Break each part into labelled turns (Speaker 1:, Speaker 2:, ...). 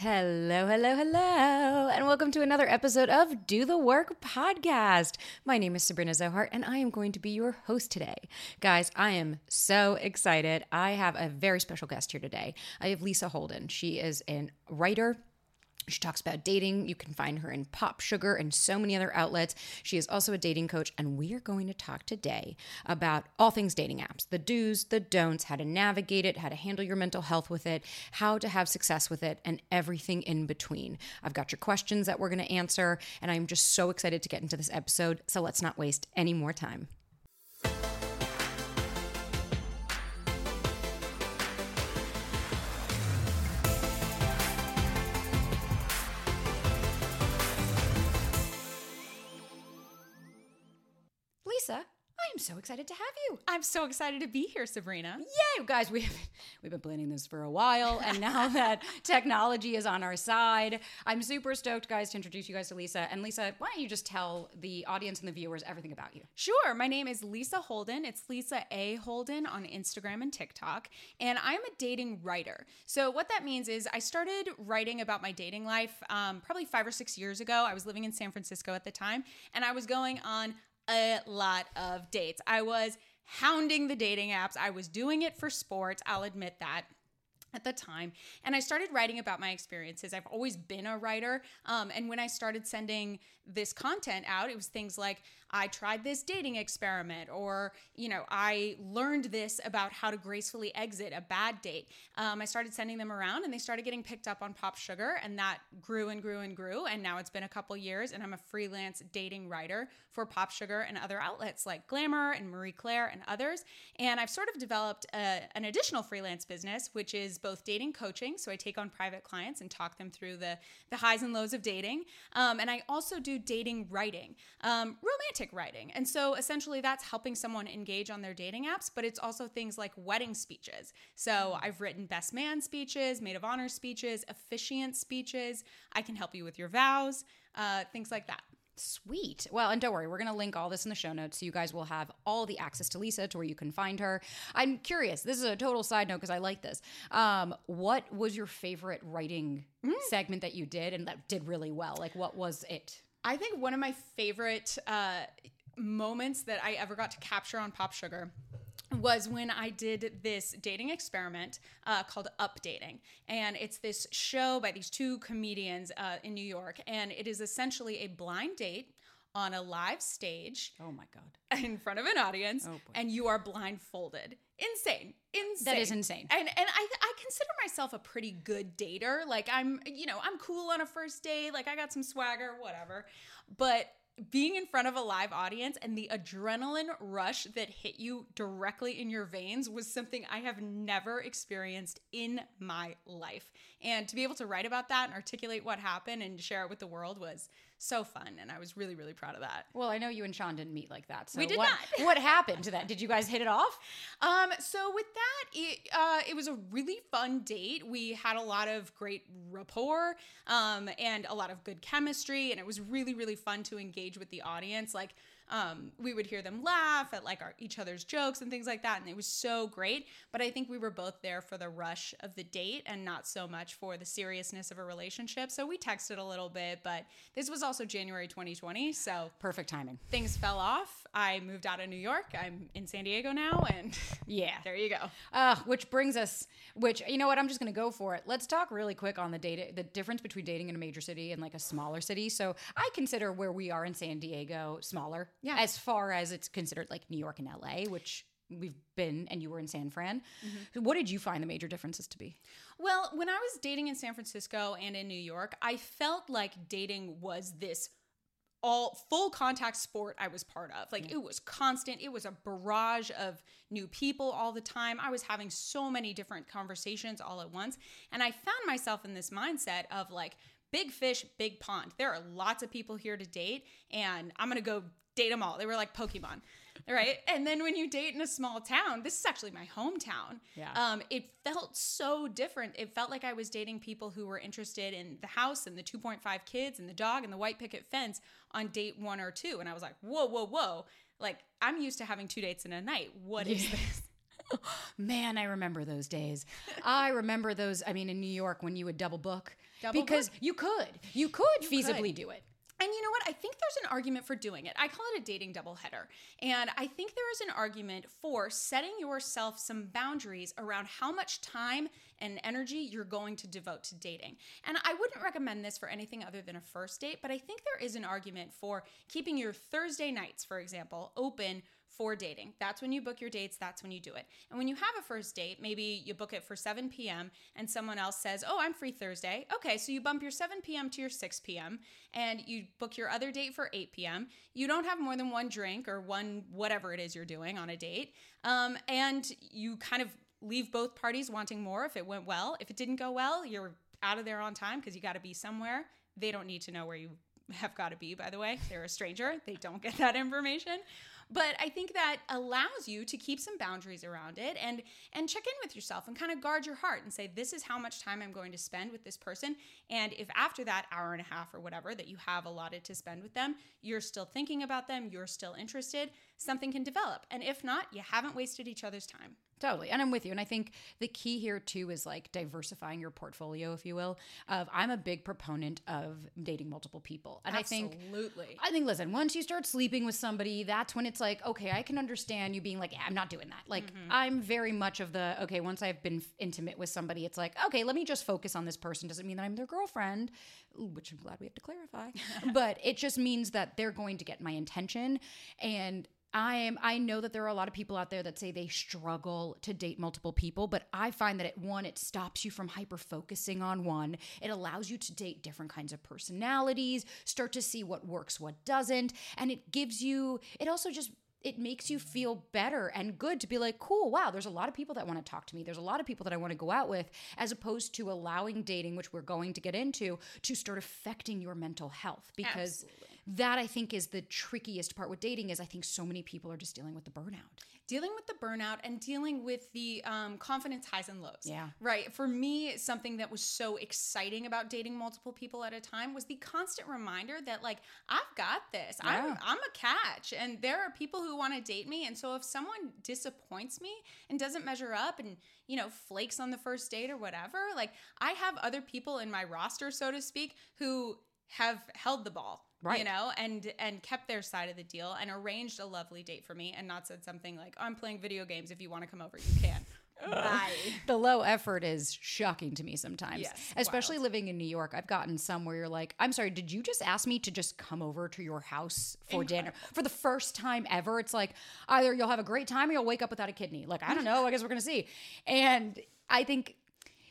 Speaker 1: Hello, hello, hello, and welcome to another episode of Do the Work podcast. My name is Sabrina Zohart, and I am going to be your host today. Guys, I am so excited. I have a very special guest here today. I have Lisa Holden. She is a writer she talks about dating. You can find her in Pop Sugar and so many other outlets. She is also a dating coach, and we are going to talk today about all things dating apps the do's, the don'ts, how to navigate it, how to handle your mental health with it, how to have success with it, and everything in between. I've got your questions that we're going to answer, and I'm just so excited to get into this episode. So let's not waste any more time. Lisa, I am so excited to have you.
Speaker 2: I'm so excited to be here, Sabrina.
Speaker 1: Yay, guys! We've we've been planning this for a while, and now that technology is on our side, I'm super stoked, guys, to introduce you guys to Lisa. And Lisa, why don't you just tell the audience and the viewers everything about you?
Speaker 2: Sure. My name is Lisa Holden. It's Lisa A. Holden on Instagram and TikTok, and I'm a dating writer. So what that means is I started writing about my dating life um, probably five or six years ago. I was living in San Francisco at the time, and I was going on a lot of dates. I was hounding the dating apps. I was doing it for sports. I'll admit that at the time and i started writing about my experiences. I've always been a writer um, and when i started sending this content out it was things like i tried this dating experiment or you know i learned this about how to gracefully exit a bad date. Um, i started sending them around and they started getting picked up on pop sugar and that grew and grew and grew and now it's been a couple years and i'm a freelance dating writer for pop sugar and other outlets like glamour and marie claire and others and i've sort of developed a, an additional freelance business which is both dating coaching, so I take on private clients and talk them through the the highs and lows of dating, um, and I also do dating writing, um, romantic writing, and so essentially that's helping someone engage on their dating apps, but it's also things like wedding speeches. So I've written best man speeches, maid of honor speeches, officiant speeches. I can help you with your vows, uh, things like that.
Speaker 1: Sweet. Well, and don't worry, we're going to link all this in the show notes so you guys will have all the access to Lisa to where you can find her. I'm curious, this is a total side note because I like this. Um, what was your favorite writing mm. segment that you did and that did really well? Like, what was it?
Speaker 2: I think one of my favorite uh, moments that I ever got to capture on Pop Sugar was when I did this dating experiment uh, called Updating. And it's this show by these two comedians uh, in New York. And it is essentially a blind date on a live stage.
Speaker 1: Oh my God.
Speaker 2: In front of an audience. Oh and you are blindfolded. Insane. Insane.
Speaker 1: That is insane.
Speaker 2: And and I, I consider myself a pretty good dater. Like I'm, you know, I'm cool on a first date. Like I got some swagger, whatever. But being in front of a live audience and the adrenaline rush that hit you directly in your veins was something I have never experienced in my life. And to be able to write about that and articulate what happened and share it with the world was so fun. And I was really, really proud of that.
Speaker 1: Well, I know you and Sean didn't meet like that. So
Speaker 2: we did
Speaker 1: what,
Speaker 2: not.
Speaker 1: what happened to that? Did you guys hit it off?
Speaker 2: Um, so with that, it, uh, it was a really fun date. We had a lot of great rapport um, and a lot of good chemistry. And it was really, really fun to engage with the audience. Like, um, we would hear them laugh at like our each other's jokes and things like that, and it was so great. But I think we were both there for the rush of the date and not so much for the seriousness of a relationship. So we texted a little bit, but this was also January 2020, so
Speaker 1: perfect timing.
Speaker 2: Things fell off. I moved out of New York. I'm in San Diego now, and
Speaker 1: yeah,
Speaker 2: there you go.
Speaker 1: Uh, which brings us, which you know what, I'm just gonna go for it. Let's talk really quick on the data, the difference between dating in a major city and like a smaller city. So I consider where we are in San Diego smaller
Speaker 2: yeah.
Speaker 1: As far as it's considered like New York and LA, which we've been and you were in San Fran. Mm-hmm. What did you find the major differences to be?
Speaker 2: Well, when I was dating in San Francisco and in New York, I felt like dating was this all full contact sport I was part of. Like it was constant. It was a barrage of new people all the time. I was having so many different conversations all at once. And I found myself in this mindset of like, big fish, big pond. There are lots of people here to date, and I'm gonna go date them all. They were like Pokemon, right? And then when you date in a small town, this is actually my hometown.
Speaker 1: Yeah.
Speaker 2: Um, it felt so different. It felt like I was dating people who were interested in the house and the 2.5 kids and the dog and the white picket fence on date one or two. And I was like, whoa, whoa, whoa. Like, I'm used to having two dates in a night. What is this?
Speaker 1: Man, I remember those days. I remember those. I mean, in New York when you would double book
Speaker 2: Double
Speaker 1: because you could, you could feasibly do it.
Speaker 2: And you know what? I think there's an argument for doing it. I call it a dating doubleheader. And I think there is an argument for setting yourself some boundaries around how much time and energy you're going to devote to dating. And I wouldn't recommend this for anything other than a first date, but I think there is an argument for keeping your Thursday nights, for example, open for dating. That's when you book your dates, that's when you do it. And when you have a first date, maybe you book it for 7 p.m. and someone else says, Oh, I'm free Thursday. Okay, so you bump your 7 p.m. to your 6 p.m. and you book your other date for 8 p.m. You don't have more than one drink or one whatever it is you're doing on a date. Um, and you kind of leave both parties wanting more if it went well. If it didn't go well, you're out of there on time because you got to be somewhere. They don't need to know where you have got to be, by the way. They're a stranger, they don't get that information. But I think that allows you to keep some boundaries around it and and check in with yourself and kind of guard your heart and say this is how much time I'm going to spend with this person. And if after that hour and a half or whatever that you have allotted to spend with them, you're still thinking about them, you're still interested, something can develop. And if not, you haven't wasted each other's time.
Speaker 1: Totally. And I'm with you. And I think the key here too is like diversifying your portfolio, if you will. Of I'm a big proponent of dating multiple people. And I think
Speaker 2: Absolutely.
Speaker 1: I think listen, once you start sleeping with somebody, that's when it's like, okay, I can understand you being like, yeah, I'm not doing that. Like mm-hmm. I'm very much of the okay, once I've been f- intimate with somebody, it's like, okay, let me just focus on this person. Doesn't mean that I'm their girlfriend, which I'm glad we have to clarify. but it just means that they're going to get my intention and I am I know that there are a lot of people out there that say they struggle to date multiple people, but I find that it one it stops you from hyper focusing on one. It allows you to date different kinds of personalities, start to see what works, what doesn't, and it gives you it also just it makes you feel better and good to be like, cool, wow, there's a lot of people that want to talk to me. There's a lot of people that I want to go out with, as opposed to allowing dating, which we're going to get into, to start affecting your mental health. Because that I think is the trickiest part with dating is I think so many people are just dealing with the burnout.
Speaker 2: Dealing with the burnout and dealing with the um, confidence highs and lows.
Speaker 1: Yeah.
Speaker 2: Right. For me, something that was so exciting about dating multiple people at a time was the constant reminder that, like, I've got this. I'm, I'm a catch. And there are people who want to date me. And so if someone disappoints me and doesn't measure up and, you know, flakes on the first date or whatever, like, I have other people in my roster, so to speak, who have held the ball
Speaker 1: Right.
Speaker 2: you know and and kept their side of the deal and arranged a lovely date for me and not said something like i'm playing video games if you want to come over you can bye
Speaker 1: The low effort is shocking to me sometimes.
Speaker 2: Yes,
Speaker 1: Especially
Speaker 2: wild.
Speaker 1: living in New York. I've gotten some where you're like, I'm sorry, did you just ask me to just come over to your house for dinner for the first time ever? It's like either you'll have a great time or you'll wake up without a kidney. Like, I don't know. I guess we're going to see. And I think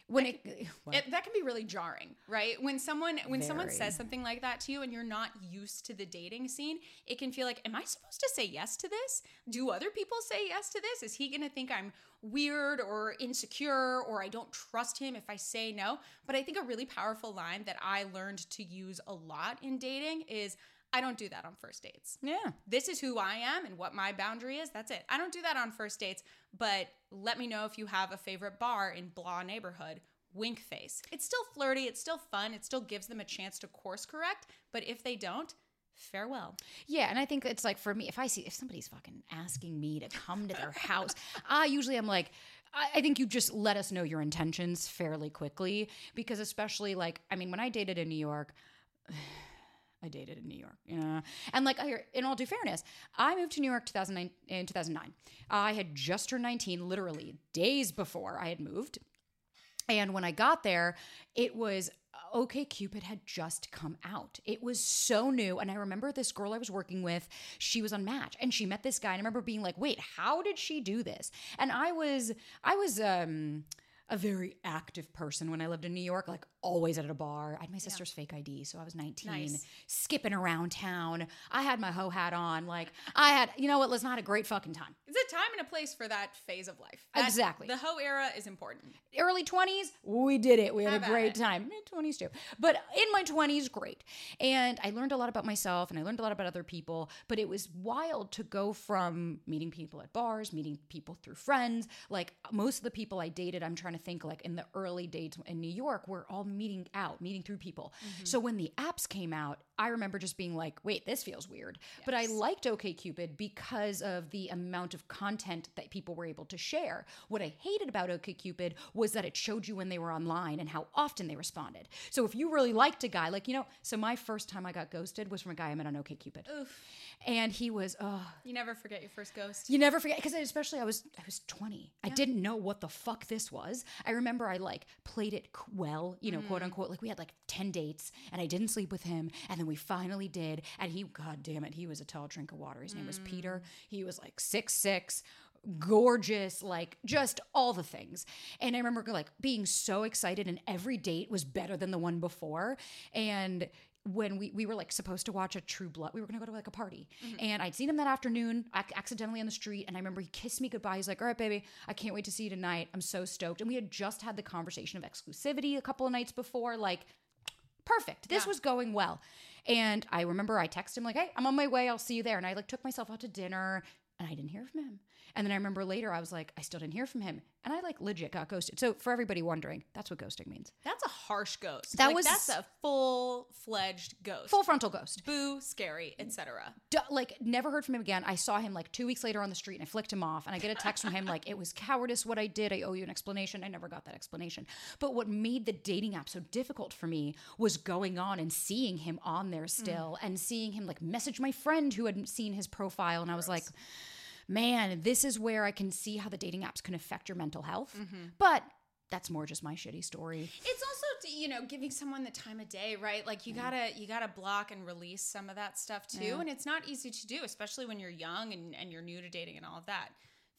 Speaker 1: when it, well,
Speaker 2: it, that can be really jarring right? When someone when someone says something like that to you and you're not used to the dating scene it can feel like am i supposed to say yes to this? Do other people say yes to this? Is he going to think i'm weird or insecure or i don't trust him if i say no? But i think a really powerful line that i learned to use a lot in dating is i don't do that on first dates
Speaker 1: yeah.
Speaker 2: this is who I am and what my boundary is. That's it. I don't do that on first dates, but let me know if you have a favorite bar in blah neighborhood. Wink face. It's still flirty, it's still fun, it still gives them a chance to course correct, but if they don't, farewell.
Speaker 1: Yeah, and I think it's like for me, if I see if somebody's fucking asking me to come to their house, I usually I'm like, I, I think you just let us know your intentions fairly quickly because especially like I mean when I dated in New York. I dated in New York, yeah, and like I, in all due fairness, I moved to New York 2009 in 2009. I had just turned 19, literally days before I had moved, and when I got there, it was OK Cupid had just come out. It was so new. And I remember this girl I was working with, she was on Match and she met this guy. And I remember being like, wait, how did she do this? And I was, I was, um, a very active person when I lived in New York, like always at a bar. I had my sister's fake ID, so I was 19,
Speaker 2: Nice.
Speaker 1: skipping around town. I had my hoe hat on. Like, I had, you know what, let's not a great fucking time.
Speaker 2: It's a time and a place for that phase of life. That-
Speaker 1: Exactly.
Speaker 2: The hoe era is important.
Speaker 1: early 20s we did it we had
Speaker 2: Have
Speaker 1: a great
Speaker 2: it.
Speaker 1: time mid 20s too but in my 20s great and i learned a lot about myself and i learned a lot about other people but it was wild to go from meeting people at bars meeting people through friends like most of the people i dated i'm trying to think like in the early days in new york we're all meeting out meeting through people. Mm-hmm. So when the apps came out i remember just being like wait this feels weird. But i liked okcupid because of the amount of content that people were able to share. What i hated about okcupid was that it showed you when they were online and how often they responded. So if you really liked a guy like you know so my first time i got ghosted was from a guy i met on okcupid and he was oh
Speaker 2: You never forget your first ghost.
Speaker 1: you never forget because especially I was I was 20. I didn't know what the fuck this was. I remember I like played it well, you know, quote mm. unquote. Like we had like 10 dates and I didn't sleep with him and then we finally did and he god damn it, he was a tall drink of water. His name was Peter. Mm. He was like six six gorgeous like just all the things and i remember like being so excited and every date was better than the one before and when we, we were like supposed to watch a True Blood, we were gonna go to like a party, mm-hmm. and I'd seen him that afternoon ac- accidentally on the street, and I remember he kissed me goodbye. He's like, "All right, baby, I can't wait to see you tonight. I'm so stoked." And we had just had the conversation of exclusivity a couple of nights before, like perfect. This was going well. And I remember I texted him like, "Hey, I'm on my way. I'll see you there." And I like took myself out to dinner, and I didn't hear from him. And then I remember later I was like, I still didn't hear from him, and I like legit got ghosted. So for everybody wondering, that's what ghosting means.
Speaker 2: That's a harsh ghost.
Speaker 1: That
Speaker 2: Like,
Speaker 1: was-
Speaker 2: that's a full fledged ghost.
Speaker 1: Full frontal ghost.
Speaker 2: boo, scary, etc.
Speaker 1: D- like never heard from him again. I saw him like two weeks later on the street and I flicked him off. And I get a text from him like, "It was cowardice what I did. I owe you an explanation." I never got that explanation. But what made the dating app so difficult for me was going on and seeing him on there still mm. and seeing him like message my friend who had seen his profile, and I was like. Man, this is where I can see how the dating apps can affect your mental health. Mm-hmm. But that's more just my shitty story.
Speaker 2: It's also you know giving someone the time of day, right? Like you mm. gotta you gotta block and release some of that stuff too, and it's not easy to do, especially when you're young and and you're new to dating and all of that.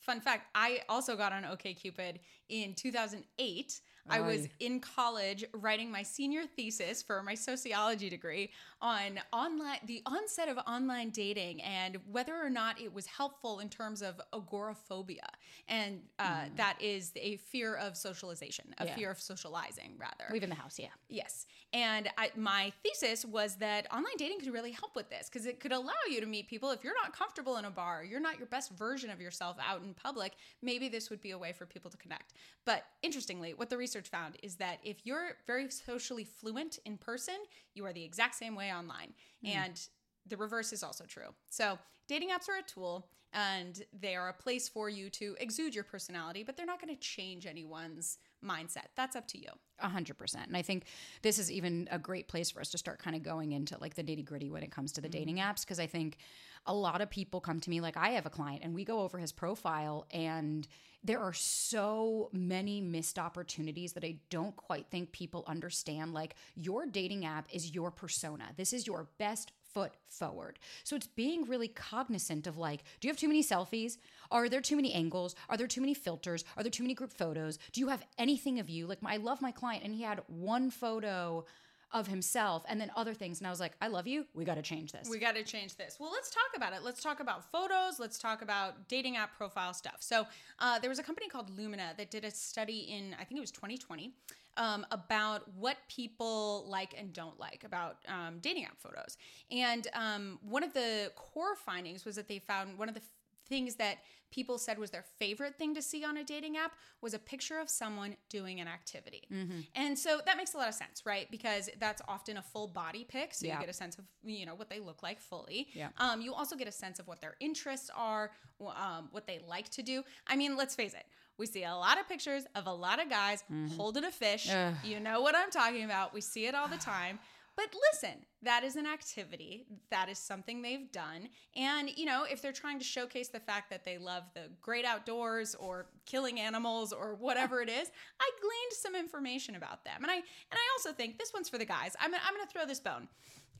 Speaker 2: Fun fact: I also got on OkCupid in 2008. I was in college writing my senior thesis for my sociology degree on online the onset of online dating and whether or not it was helpful in terms of agoraphobia, and uh, that is a fear of socialization, a.
Speaker 1: Yeah.
Speaker 2: fear of socializing, rather.
Speaker 1: Leaving the house, yeah.
Speaker 2: Yes. And I, my thesis was that online dating could really help with this because it could allow you to meet people. If you're not comfortable in a bar, you're not your best version of yourself out in public, maybe this would be a way for people to connect. But interestingly, what the research found is that if you're very socially fluent in person, you are the exact same way online. Hmm. And the reverse is also true. So, dating apps are a tool and they are a place for you to exude your personality, but they're not going to change anyone's mindset. That's up to you.
Speaker 1: A hundred percent. And I think this is even a great place for us to start kind of going into like the nitty gritty when it comes to the mm-hmm. dating apps. Cause I think a lot of people come to me, like I have a client and we go over his profile and there are so many missed opportunities that I don't quite think people understand. Like your dating app is your persona. This is your best foot forward. So it's being really cognizant of like, do you have too many selfies? Are there too many angles? Are there too many filters? Are there too many group photos? Do you have anything of you? Like, my, I love my client, and he had one photo of himself and then other things. And I was like, I love you. We got to change this.
Speaker 2: We got to change this. Well, let's talk about it. Let's talk about photos. Let's talk about dating app profile stuff. So, uh, there was a company called Lumina that did a study in, I think it was 2020, um, about what people like and don't like about um, dating app photos. And um, one of the core findings was that they found one of the f- things that people said was their favorite thing to see on a dating app was a picture of someone doing an activity. And so that makes a lot of sense, right? Because that's often a full body pic, so
Speaker 1: Yeah.
Speaker 2: you get a sense of you know what they look like fully.
Speaker 1: Yeah.
Speaker 2: Um, you also get a sense of what their interests are, um, what they like to do. I mean, let's face it. We see a lot of pictures of a lot of guys holding a fish.
Speaker 1: Ugh.
Speaker 2: You know what I'm talking about. We see it all the time. But listen, that is an activity. That is something they've done. And, you know, if they're trying to showcase the fact that they love the great outdoors or killing animals or whatever it is, I gleaned some information about them. And I and I also think this one's for the guys. I'm, I'm going to throw this bone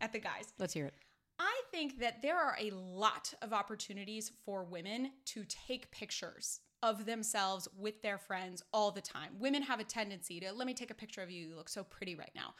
Speaker 2: at the guys.
Speaker 1: Let's hear it.
Speaker 2: I think that there are a lot of opportunities for women to take pictures of themselves with their friends all the time. Women have a tendency to, let me take a picture of you. You look so pretty right now.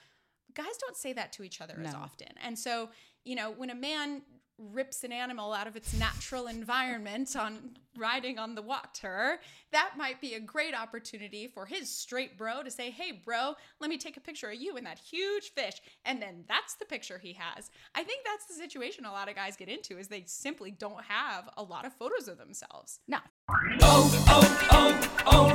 Speaker 2: Guys don't say that to each other as often. And so, you know, when a man rips an animal out of its natural environment on riding on the water, that might be a great opportunity for his straight bro to say, Hey, bro, let me take a picture of you and that huge fish. And then that's the picture he has. I think that's the situation a lot of guys get into is they simply don't have a lot of photos of themselves.
Speaker 1: No.
Speaker 3: Oh, oh, oh,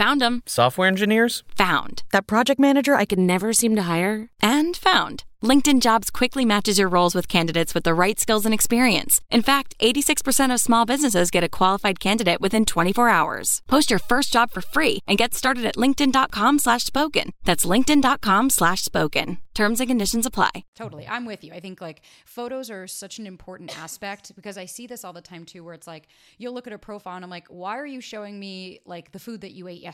Speaker 4: Found them.
Speaker 5: Software engineers?
Speaker 4: Found.
Speaker 6: That project manager I could never seem to hire?
Speaker 4: And found. LinkedIn Jobs quickly matches your roles with candidates with the right skills and experience. In fact, 86% of small businesses get a qualified candidate within 24 hours. Post your first job for free and get started at linkedin.com slash spoken. That's linkedin.com slash spoken. Terms and conditions apply.
Speaker 1: Totally. I'm with you. I think like photos are such an important aspect because I see this all the time too, where it's like you'll look at a profile and I'm like, why are you showing me like the food that you ate yesterday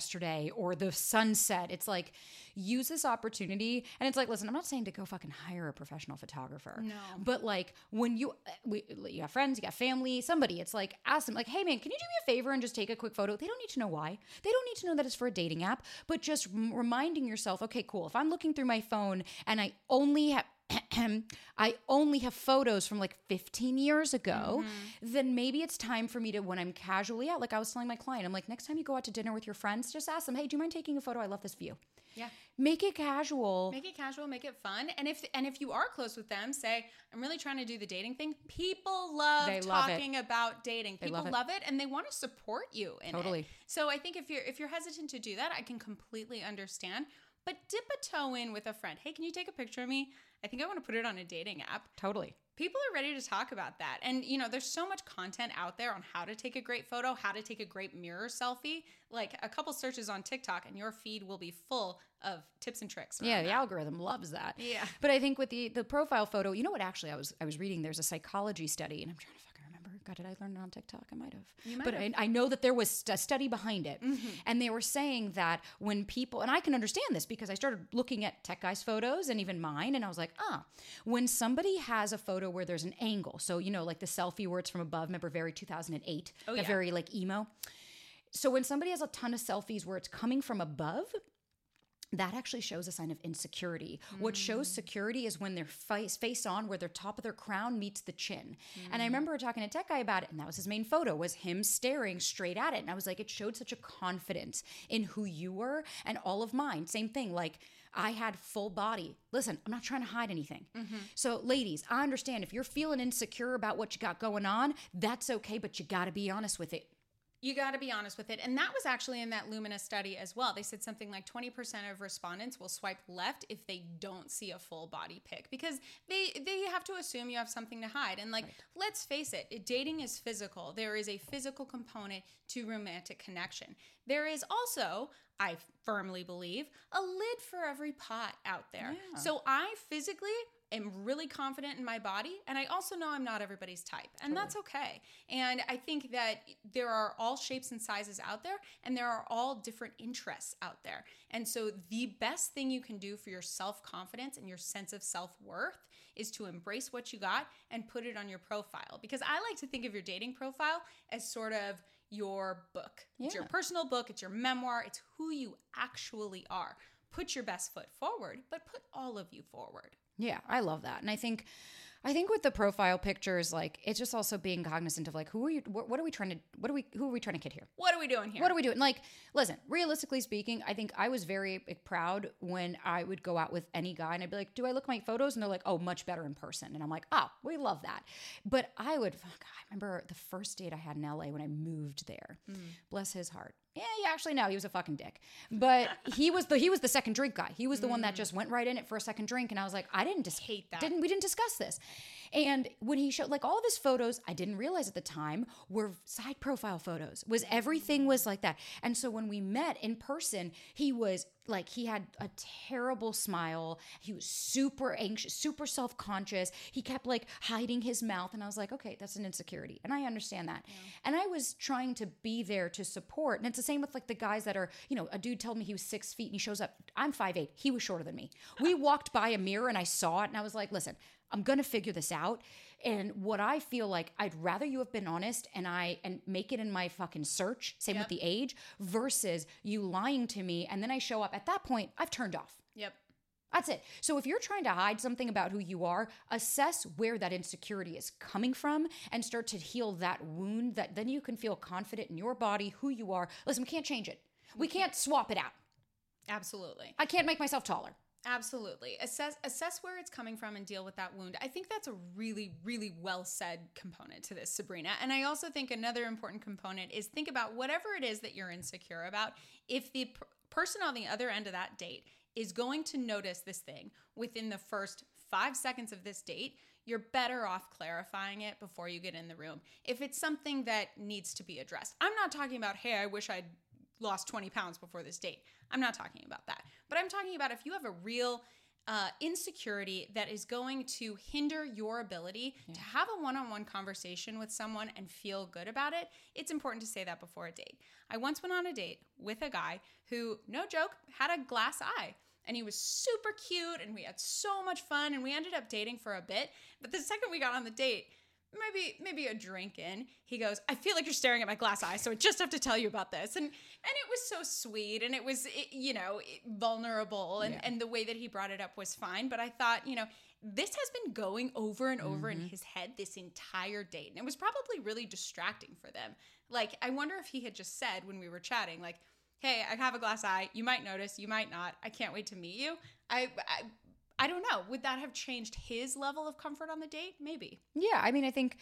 Speaker 1: or the sunset? It's like, use this opportunity. And it's like, listen, I'm not saying to go fucking hire a professional photographer. No. But like when you, we, you have friends, you got family, somebody, it's like, ask them, like, hey man, can you do me a favor and just take a quick photo? They don't need to know why. They don't need to know that it's for a dating app, but just m- reminding yourself, okay, cool. If I'm looking through my phone and I only have, I only have photos from like 15 years ago, mm-hmm. then maybe it's time for me to, when I'm casually out, like I was telling my client, I'm like, next time you go out to dinner with your friends, just ask them, hey, do you mind taking a photo? I love this view.
Speaker 2: Yeah.
Speaker 1: Make it casual.
Speaker 2: Make it casual, make it fun. And if and if you are close with them, say, I'm really trying to do the dating thing. People love
Speaker 1: love it.
Speaker 2: talking about dating. People
Speaker 1: love
Speaker 2: love
Speaker 1: it.
Speaker 2: it. and they want to support you in
Speaker 1: Totally.
Speaker 2: it. So I think if you're if you're hesitant to do that, I can completely understand. But dip a toe in with a friend. Hey, can you take a picture of me? I think I want to put it on a dating app.
Speaker 1: totally.
Speaker 2: People are ready to talk about that. And you know, there's so much content out there on how to take a great photo, how to take a great mirror selfie. Like a couple searches on TikTok and your feed will be full of tips and tricks.
Speaker 1: Yeah, the
Speaker 2: that.
Speaker 1: algorithm loves that.
Speaker 2: Yeah.
Speaker 1: But I think with the the profile photo, you know what? Actually, I was I was reading. There's a psychology study, and I'm trying to. God, did I learn it on TikTok? I might have.
Speaker 2: You might
Speaker 1: but
Speaker 2: have.
Speaker 1: I, I know that there was a study behind it, and they were saying that when people and I can understand this because I started looking at tech guys' photos and even mine, and I was like, ah, when somebody has a photo where there's an angle, so you know, like the selfie where it's from above. Remember, very 2008,
Speaker 2: Oh, yeah.
Speaker 1: very like emo. So when somebody has a ton of selfies where it's coming from above, that actually shows a sign of insecurity. What shows mm. security is when they're face, face on, where their top of their crown meets the chin. And I remember talking to Tech Guy about it, and that was his main photo, was him staring straight at it. And I was like, it showed such a confidence in who you were and all of mine. Same thing, like I had full body. Listen, I'm not trying to hide anything. Mm-hmm. So, ladies, I understand if you're feeling insecure about what you got going on, that's okay, but you got to be honest with it.
Speaker 2: You got to be honest with it. And that was actually in that Lumina study as well. They said something like 20% of respondents will swipe left if they don't see a full body pic because they they have to assume you have something to hide. And like let's face it, dating is physical. There is a physical component to romantic connection. There is also, I firmly believe, a lid for every pot out there. So I physically am really confident in my body and I also know I'm not everybody's type and that's okay. And I think that there are all shapes and sizes out there and there are all different interests out there. And so the best thing you can do for your self-confidence and your sense of self-worth is to embrace what you got and put it on your profile because I like to think of your dating profile as sort of your book. It's your personal book, it's your memoir, it's who you actually are. Put your best foot forward, but put all of you forward.
Speaker 1: Yeah, I love that. And I think I think with the profile pictures, like it's just also being cognizant of like who are you? What, what are we trying to? What are we? Who are we trying to kid here?
Speaker 2: What are we doing here?
Speaker 1: What are we doing? Like, listen, realistically speaking, I think I was very like, proud when I would go out with any guy and I'd be like, Do I look my photos? And they're like, Oh, much better in person. And I'm like, Oh, we love that. But I would, oh fuck, I remember the first date I had in LA when I moved there. Mm. Bless his heart. Yeah, yeah, actually no, he was a fucking dick. But he was the he was the second drink guy. He was the one that mm. just went right in it for a second drink and I was like, I didn't dis-
Speaker 2: Hate that.
Speaker 1: Didn't we didn't discuss this. And when he showed like all of his photos, I didn't realize at the time were side profile photos. Was mm. everything was like that. And so when we met in person, he was like he had a terrible smile. He was super anxious, super self-conscious. He kept like hiding his mouth and I was like, "Okay, that's an insecurity." And I understand that. And I was trying to be there to support. And it's the same with like the guys that are, you know, a dude told me he was 6 feet and he shows up, I'm 5'8. He was shorter than me. We walked by a mirror and I saw it and I was like, "Listen, I'm going to figure this out. And what I feel like I'd rather you have been honest and I and make it in my fucking search, same with the age, versus you lying to me and then I show up at that point, I've turned off.
Speaker 2: Yep.
Speaker 1: That's it. So if you're trying to hide something about who you are, assess where that insecurity is coming from and start to heal that wound that then you can feel confident in your body, who you are. Listen, we can't change it. We can't swap it out.
Speaker 2: Absolutely.
Speaker 1: I can't make myself taller.
Speaker 2: Absolutely. Assess assess where it's coming from and deal with that wound. I think that's a really really well said component to this, Sabrina. And I also think another important component is think about whatever it is that you're insecure about. If the person on the other end of that date is going to notice this thing within the first 5 seconds of this date, you're better off clarifying it before you get in the room. If it's something that needs to be addressed. I'm not talking about, "Hey, I wish I'd lost 20 pounds before this date. I'm not talking about that. But I'm talking about if you have a real uh, insecurity that is going to hinder your ability to have a one on one conversation with someone and feel good about it, it's important to say that before a date. I once went on a date with a guy who, no joke, had a glass eye. And he was super cute and we had so much fun and we ended up dating for a bit. But the second we got on the date, maybe maybe a drink in. He goes i feel like you're staring at my glass eye so i just have to tell you about this. And and it was so sweet and it was it, you know vulnerable and and the way that he brought it up was fine but i thought you know this has been going over and over in mm-hmm. his head this entire date and it was probably really distracting for them. Like i wonder if he had just said when we were chatting like hey i have a glass eye. You might notice. You might not. I can't wait to meet you. I, I I don't know. Would that have changed his level of comfort on the date? Maybe.
Speaker 1: Yeah, I mean, I think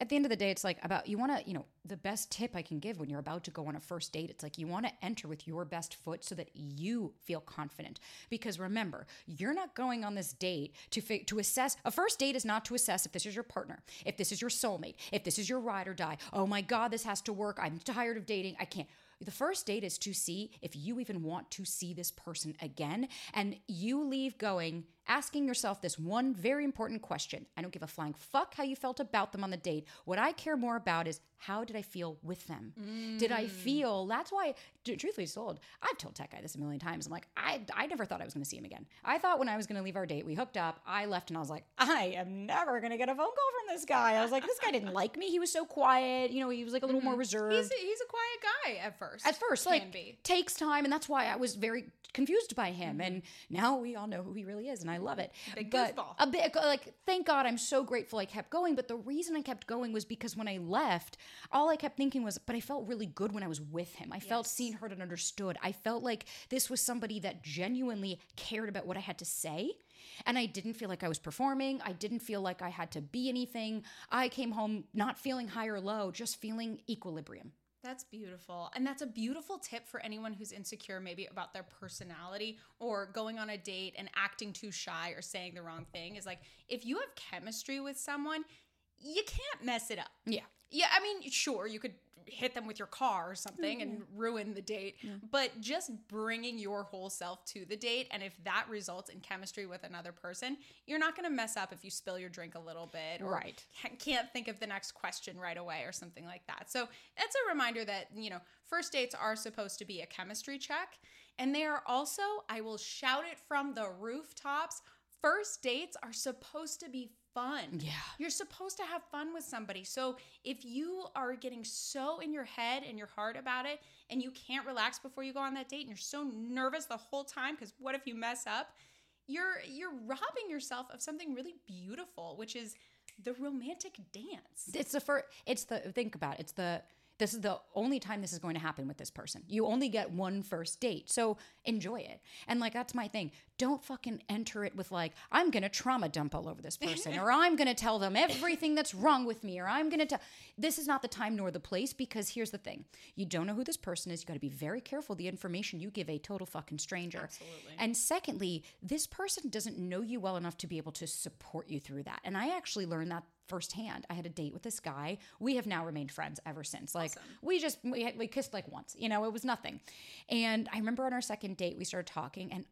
Speaker 1: at the end of the day, it's like about you want to, you know, the best tip I can give when you're about to go on a first date, it's like you want to enter with your best foot so that you feel confident. Because remember, you're not going on this date to fi- to assess. A first date is not to assess if this is your partner, if this is your soulmate, if this is your ride or die. Oh my God, this has to work. I'm tired of dating. I can't. The first date is to see if you even want to see this person again. And you leave going asking yourself this one very important question. I don't give a flying fuck how you felt about them on the date. What I care more about is how did I feel with them? Did I mm. feel that's why, truthfully told, I've told Tech Guy this a million times. I'm like, I, I never thought I was going to see him again. I thought when I was going to leave our date, we hooked up, I left and I was like, I am never going to get a phone call from this guy. I was like, this guy didn't like me. He was so quiet. You know, he was like a little more reserved
Speaker 2: He's a, he's a quiet guy at first.
Speaker 1: at first
Speaker 2: Can
Speaker 1: like
Speaker 2: be.
Speaker 1: takes time and that's why i was very confused by him mm-hmm. and now we all know who he really is and i love it
Speaker 2: Big
Speaker 1: but
Speaker 2: goofball.
Speaker 1: a bit like thank god i'm so grateful i kept going but the reason i kept going was because when i left all i kept thinking was but i felt really good when i was with him i felt seen heard and understood i felt like this was somebody that genuinely cared about what i had to say and I didn't feel like I was performing. I didn't feel like I had to be anything. I came home not feeling high or low, just feeling equilibrium.
Speaker 2: That's beautiful. And that's a beautiful tip for anyone who's insecure, maybe about their personality or going on a date and acting too shy or saying the wrong thing. Is like, if you have chemistry with someone, you can't mess it up.
Speaker 1: Yeah.
Speaker 2: Yeah, I mean, sure, you could hit them with your car or something and mm-hmm. ruin the date, but just bringing your whole self to the date, and if that results in chemistry with another person, you're not going to mess up if you spill your drink a little bit, or
Speaker 1: Right.
Speaker 2: Can't think of the next question right away or something like that. So that's a reminder that you know first dates are supposed to be a chemistry check, and they are also. I will shout it from the rooftops. First dates are supposed to be fun.
Speaker 1: Yeah.
Speaker 2: You're supposed to have fun with somebody. So if you are getting so in your head and your heart about it and you can't relax before you go on that date and you're so nervous the whole time because what if you mess up? you're you're robbing yourself of something really beautiful, which is the romantic dance.
Speaker 1: It's the first. It's the think about it. It's the this is the only time this is going to happen with this person. You only get one first date. So enjoy it. And like, that's my thing. Don't fucking enter it with like, I'm going to trauma dump all over this person or I'm going to tell them everything that's wrong with me or I'm going to tell. This is not the time nor the place because here's the thing you don't know who this person is. You got to be very careful the information you give a total fucking stranger. Absolutely. And secondly, this person doesn't know you well enough to be able to support you through that. And I actually learned that firsthand. I had a date with this guy. We have now remained friends ever since. Like awesome. we just we, we kissed like once. You know, it was nothing. And I remember on our second date we started talking and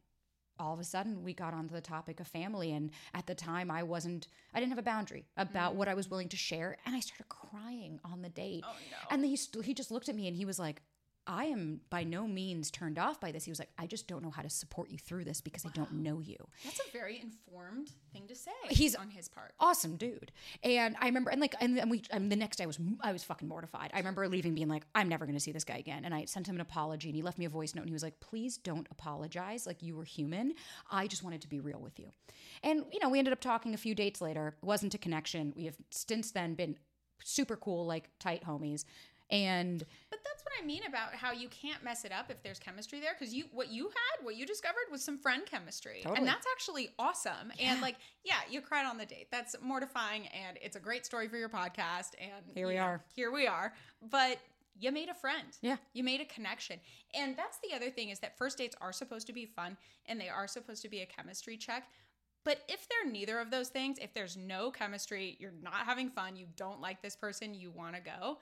Speaker 1: all of a sudden we got onto the topic of family and at the time i wasn't i didn't have a boundary about mm. what i was willing to share and i started crying on the date oh, no. and then he, he just looked at me and he was like I am by no means turned off by this. He was like, I just don't know how to support you through this because wow. I don't know you.
Speaker 2: That's a very informed thing to say.
Speaker 1: He's
Speaker 2: on his part.
Speaker 1: Awesome dude. And I remember, and like, and, and we, and the next day I was, I was fucking mortified. I remember leaving being like, I'm never going to see this guy again. And I sent him an apology and he left me a voice note and he was like, please don't apologize. Like you were human. I just wanted to be real with you. And, you know, we ended up talking a few dates later. It wasn't a connection. We have since then been super cool, like tight homies. And
Speaker 2: but that's what I mean about how you can't mess it up if there's chemistry there because you what you had what you discovered was some friend chemistry totally. and that's actually awesome yeah. and like yeah you cried on the date that's mortifying and it's a great story for your podcast and
Speaker 1: here we know, are
Speaker 2: here we are but you made a friend.
Speaker 1: Yeah.
Speaker 2: You made a connection. And that's the other thing is that first dates are supposed to be fun and they are supposed to be a chemistry check. But if they're neither of those things, if there's no chemistry, you're not having fun, you don't like this person, you want to go,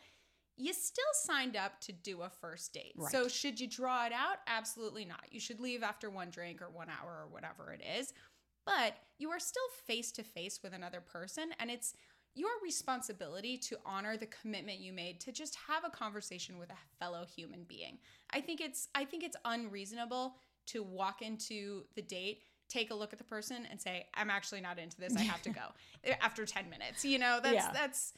Speaker 2: you still signed up to do a first date. Right. So should you draw it out? Absolutely not. You should leave after one drink or one hour or whatever it is. But you are still face to face with another person and it's your responsibility to honor the commitment you made to just have a conversation with a fellow human being. I think it's I think it's unreasonable to walk into the date take a look at the person and say i'm actually not into this i have to go after 10 minutes you know that's yeah. that's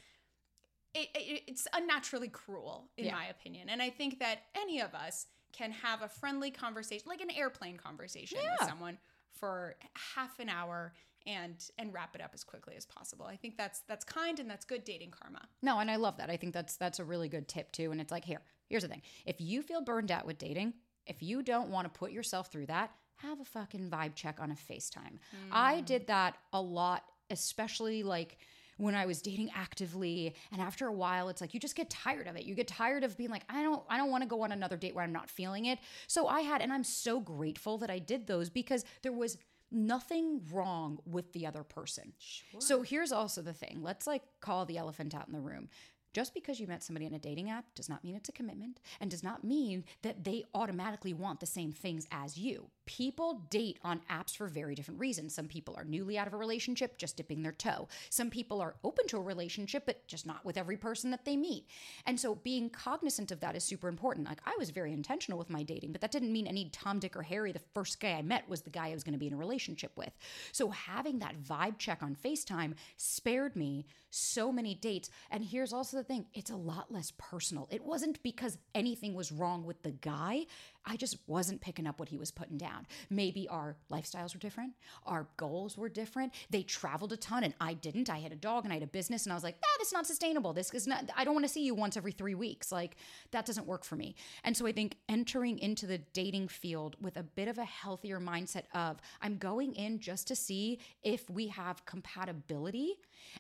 Speaker 2: it, it, it's unnaturally cruel, in yeah. my opinion. And I think that any of us can have a friendly conversation, like an airplane conversation yeah. with someone for half an hour and and wrap it up as quickly as possible. I think that's that's kind and that's good dating karma.
Speaker 1: No, and I love that. I think that's that's a really good tip too. And it's like here, here's the thing: if you feel burned out with dating, if you don't want to put yourself through that, have a fucking vibe check on a FaceTime. Mm. I did that a lot, especially like when I was dating actively. And after a while, it's like you just get tired of it. You get tired of being like, I don't, I don't want to go on another date where I'm not feeling it. So I had, and I'm so grateful that I did those because there was nothing wrong with the other person. Sure. So here's also the thing. Let's like call the elephant out in the room. Just because you met somebody on a dating app does not mean it's a commitment and does not mean that they automatically want the same things as you. People date on apps for very different reasons. Some people are newly out of a relationship, just dipping their toe. Some people are open to a relationship, but just not with every person that they meet. And so being cognizant of that is super important. Like I was very intentional with my dating, but that didn't mean any Tom, Dick, or Harry, the first guy I met was the guy I was going to be in a relationship with. So having that vibe check on FaceTime spared me so many dates. And here's also the thing it's a lot less personal. It wasn't because anything was wrong with the guy. I just wasn't picking up what he was putting down. Maybe our lifestyles were different, our goals were different. They traveled a ton and I didn't. I had a dog and I had a business and I was like, that is not sustainable. This is not, I don't want to see you once every three weeks. Like, that doesn't work for me. And so I think entering into the dating field with a bit of a healthier mindset of, I'm going in just to see if we have compatibility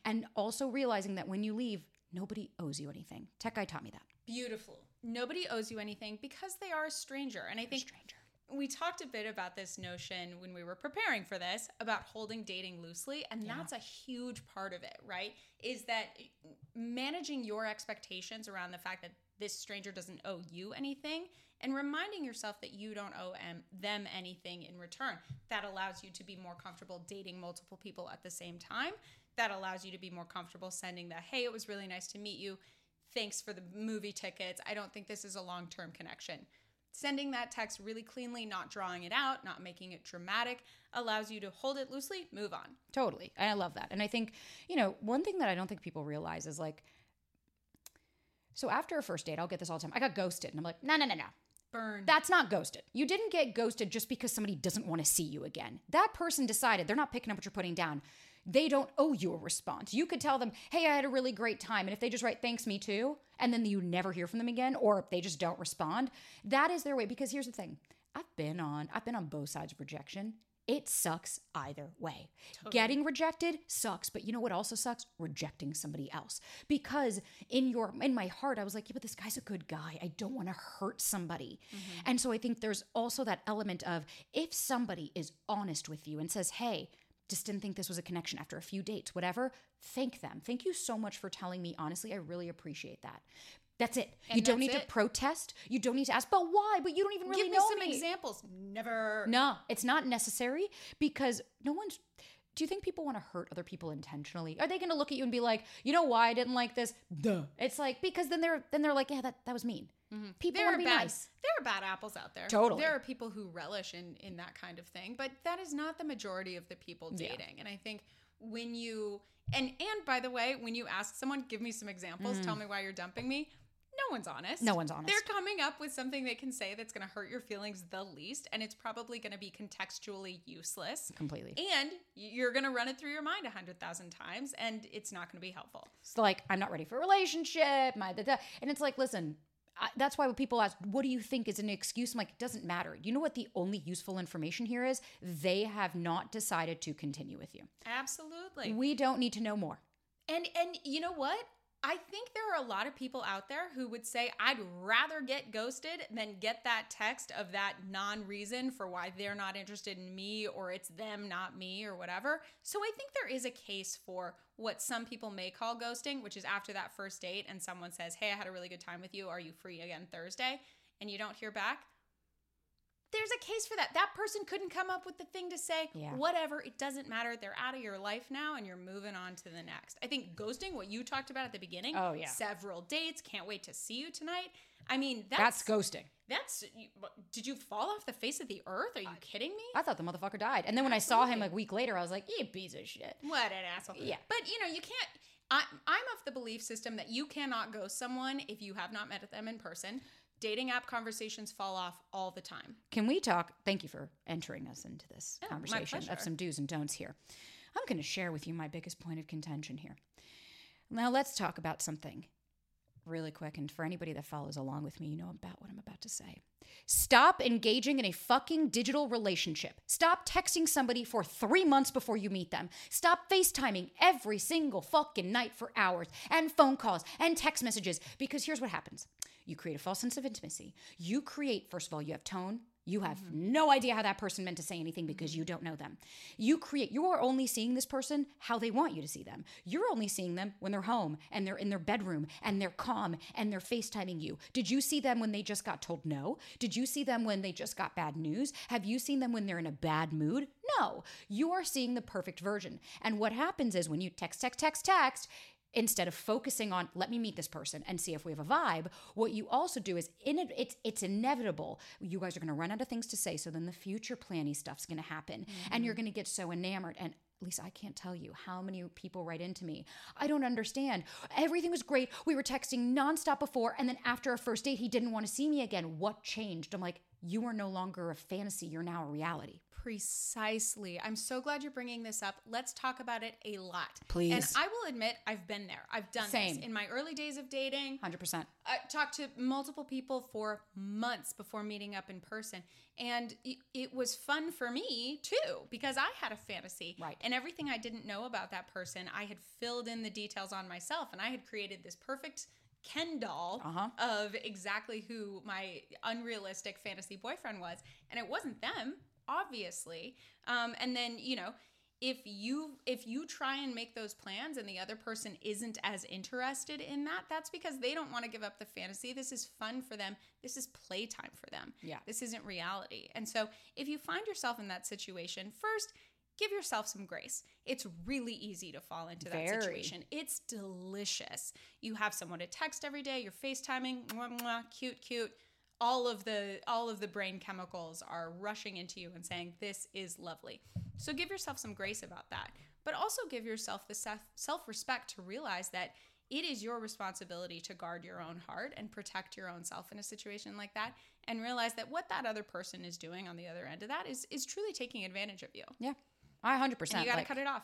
Speaker 1: and also realizing that when you leave, nobody owes you anything. Tech guy taught me that.
Speaker 2: Beautiful nobody owes you anything because they are a stranger. And I think stranger. we talked a bit about this notion when we were preparing for this about holding dating loosely. And yeah. that's a huge part of it, right? Is that managing your expectations around the fact that this stranger doesn't owe you anything and reminding yourself that you don't owe them anything in return. That allows you to be more comfortable dating multiple people at the same time. That allows you to be more comfortable sending the, hey, it was really nice to meet you thanks for the movie tickets. I don't think this is a long term connection. Sending that text really cleanly, not drawing it out, not making it dramatic, allows you to hold it loosely, move on.
Speaker 1: Totally. And I love that. And I think, you know, one thing that I don't think people realize is like, so after a first date, I'll get this all the time. I got ghosted. And I'm like, no, no, no, no.
Speaker 2: Burn.
Speaker 1: That's not ghosted. You didn't get ghosted just because somebody doesn't want to see you again. That person decided they're not picking up what you're putting down. They don't owe you a response. You could tell them, hey, I had a really great time. And if they just write, thanks, me too, and then you never hear from them again, or if they just don't respond, that is their way. Because here's the thing I've been on, I've been on both sides of rejection. It sucks either way. Getting rejected sucks, but you know what also sucks? Rejecting somebody else. Because in your in my heart I was like, yeah, but this guy's a good guy. I don't want to hurt somebody. Mm-hmm. And so I think there's also that element of if somebody is honest with you and says, "Hey, just didn't think this was a connection after a few dates, whatever, thank them. Thank you so much for telling me honestly. I really appreciate that. That's it. you don't need
Speaker 2: it.
Speaker 1: to protest. You don't need to ask, but why? But you don't even really
Speaker 2: Give me
Speaker 1: know
Speaker 2: some
Speaker 1: me.
Speaker 2: examples. Never.
Speaker 1: No, it's not necessary because no one's. Do you think people want to hurt other people intentionally? Are they going to look at you and be like, you know why I didn't like this? Duh. It's like because then they're then they're like, yeah, that that was mean. Mm-hmm. People
Speaker 2: There are
Speaker 1: be
Speaker 2: bad.
Speaker 1: nice.
Speaker 2: There are bad apples out there.
Speaker 1: Totally.
Speaker 2: There are people who relish in in that kind of thing, but that is not the majority of the people dating. And I think when you and and by the way, when you ask someone, give me some examples, tell mm. me why you're dumping me. No one's honest.
Speaker 1: No one's honest.
Speaker 2: They're coming up with something they can say that's going to hurt your feelings the least, and it's probably going to be contextually useless.
Speaker 1: Completely.
Speaker 2: And you're going to run it through your mind a hundred thousand times, and it's not going to be helpful.
Speaker 1: It's like I'm not ready for a relationship. My da, da. and it's like, listen, I, that's why when people ask, "What do you think is an excuse?" I'm like, it doesn't matter. You know what the only useful information here is? They have not decided to continue with you.
Speaker 2: Absolutely.
Speaker 1: We don't need to know more.
Speaker 2: And and you know what? I think there are a lot of people out there who would say I'd rather get ghosted than get that text of that non-reason for why they're not interested in me or it's them not me or whatever. So I think there is a case for what some people may call ghosting, which is after that first date and someone says, "Hey, I had a really good time with you. Are you free again Thursday?" and you don't hear back. There's a case for that. That person couldn't come up with the thing to say,
Speaker 1: Yeah.
Speaker 2: whatever, it doesn't matter. They're out of your life now and you're moving on to the next. I think ghosting, what you talked about at the beginning,
Speaker 1: Oh, yeah.
Speaker 2: several dates, can't wait to see you tonight. I mean,
Speaker 1: That's,
Speaker 2: that's,
Speaker 1: ghosting.
Speaker 2: That's, did you fall off the face of the earth? Are you kidding me?
Speaker 1: I thought the motherfucker died. And then when I saw him a week later, I was like, you piece of shit.
Speaker 2: What an asshole.
Speaker 1: Yeah.
Speaker 2: But you know, you can't. I, I'm of the belief system that you cannot ghost someone if you have not met them in person. Dating app conversations fall off all the time.
Speaker 1: Can we talk? Thank you for entering us into this
Speaker 2: my
Speaker 1: conversation of some do's and don'ts here. I'm going to share with you my biggest point of contention here. Now, let's talk about something really quick. And for anybody that follows along with me, you know about what I'm about to say. Stop engaging in a fucking digital relationship. Stop texting somebody for three months before you meet them. Stop FaceTiming every single fucking night for hours and phone calls and text messages. Because here's what happens you create a false sense of intimacy. You create, first of all, you have tone. You have mm-hmm. no idea how that person meant to say anything because you mm-hmm. don't know them. You create, you are only seeing this person how they want you to see them. You're only seeing them when they're home and they're in their bedroom and they're calm and they're FaceTiming you. Did you see them when they just got told no? Did you see them when they just got bad news? Have you seen them when they're in a bad mood? No. You are seeing the perfect version. And what happens is when you text, text, text, text, instead of focusing on let me meet this person and see if we have a vibe what you also do is in it it's it's inevitable you guys are going to run out of things to say so then the future planning stuff's going to happen and you're mm-hmm. going to get so enamored and Lisa, I can't tell you how many people write into me. I don't understand. Everything was great. We were texting nonstop before, and then after our first date, he didn't want to see me again. What changed? I'm like, you are no longer a fantasy. You're now a reality.
Speaker 2: Precisely. I'm so glad you're bringing this up. Let's talk about it a lot.
Speaker 1: Please.
Speaker 2: And I will admit, I've been there. I've done
Speaker 1: Same.
Speaker 2: this. In my early days of dating,
Speaker 1: 100%.
Speaker 2: I talked to multiple people for months before meeting up in person. And it, it was fun for me too, because I had a fantasy.
Speaker 1: Right.
Speaker 2: And everything I didn't know about that person, I had filled in the details on myself and I had created this perfect Ken doll
Speaker 1: Uh-huh.
Speaker 2: of exactly who my unrealistic fantasy boyfriend was. And it wasn't them, obviously. Um, and then, you know, if you if you try and make those plans and the other person isn't as interested in that that's because they don't want to give up the fantasy. This is fun for them. This is playtime for them.
Speaker 1: Yeah.
Speaker 2: this isn't reality. And so if you find yourself in that situation first give yourself some grace. It's really easy to fall into that
Speaker 1: Very.
Speaker 2: situation. It's delicious. You have someone to text every day you're facetiming mwah, mwah, cute cute all of the all of the brain chemicals are rushing into you and saying this is lovely so give yourself some grace about that but also give yourself the self respect to realize that it is your responsibility to guard your own heart and protect your own self in a situation like that and realize that what that other person is doing on the other end of that is is truly taking advantage of you.
Speaker 1: Yeah. I 100%.
Speaker 2: And you got to
Speaker 1: like-
Speaker 2: cut it off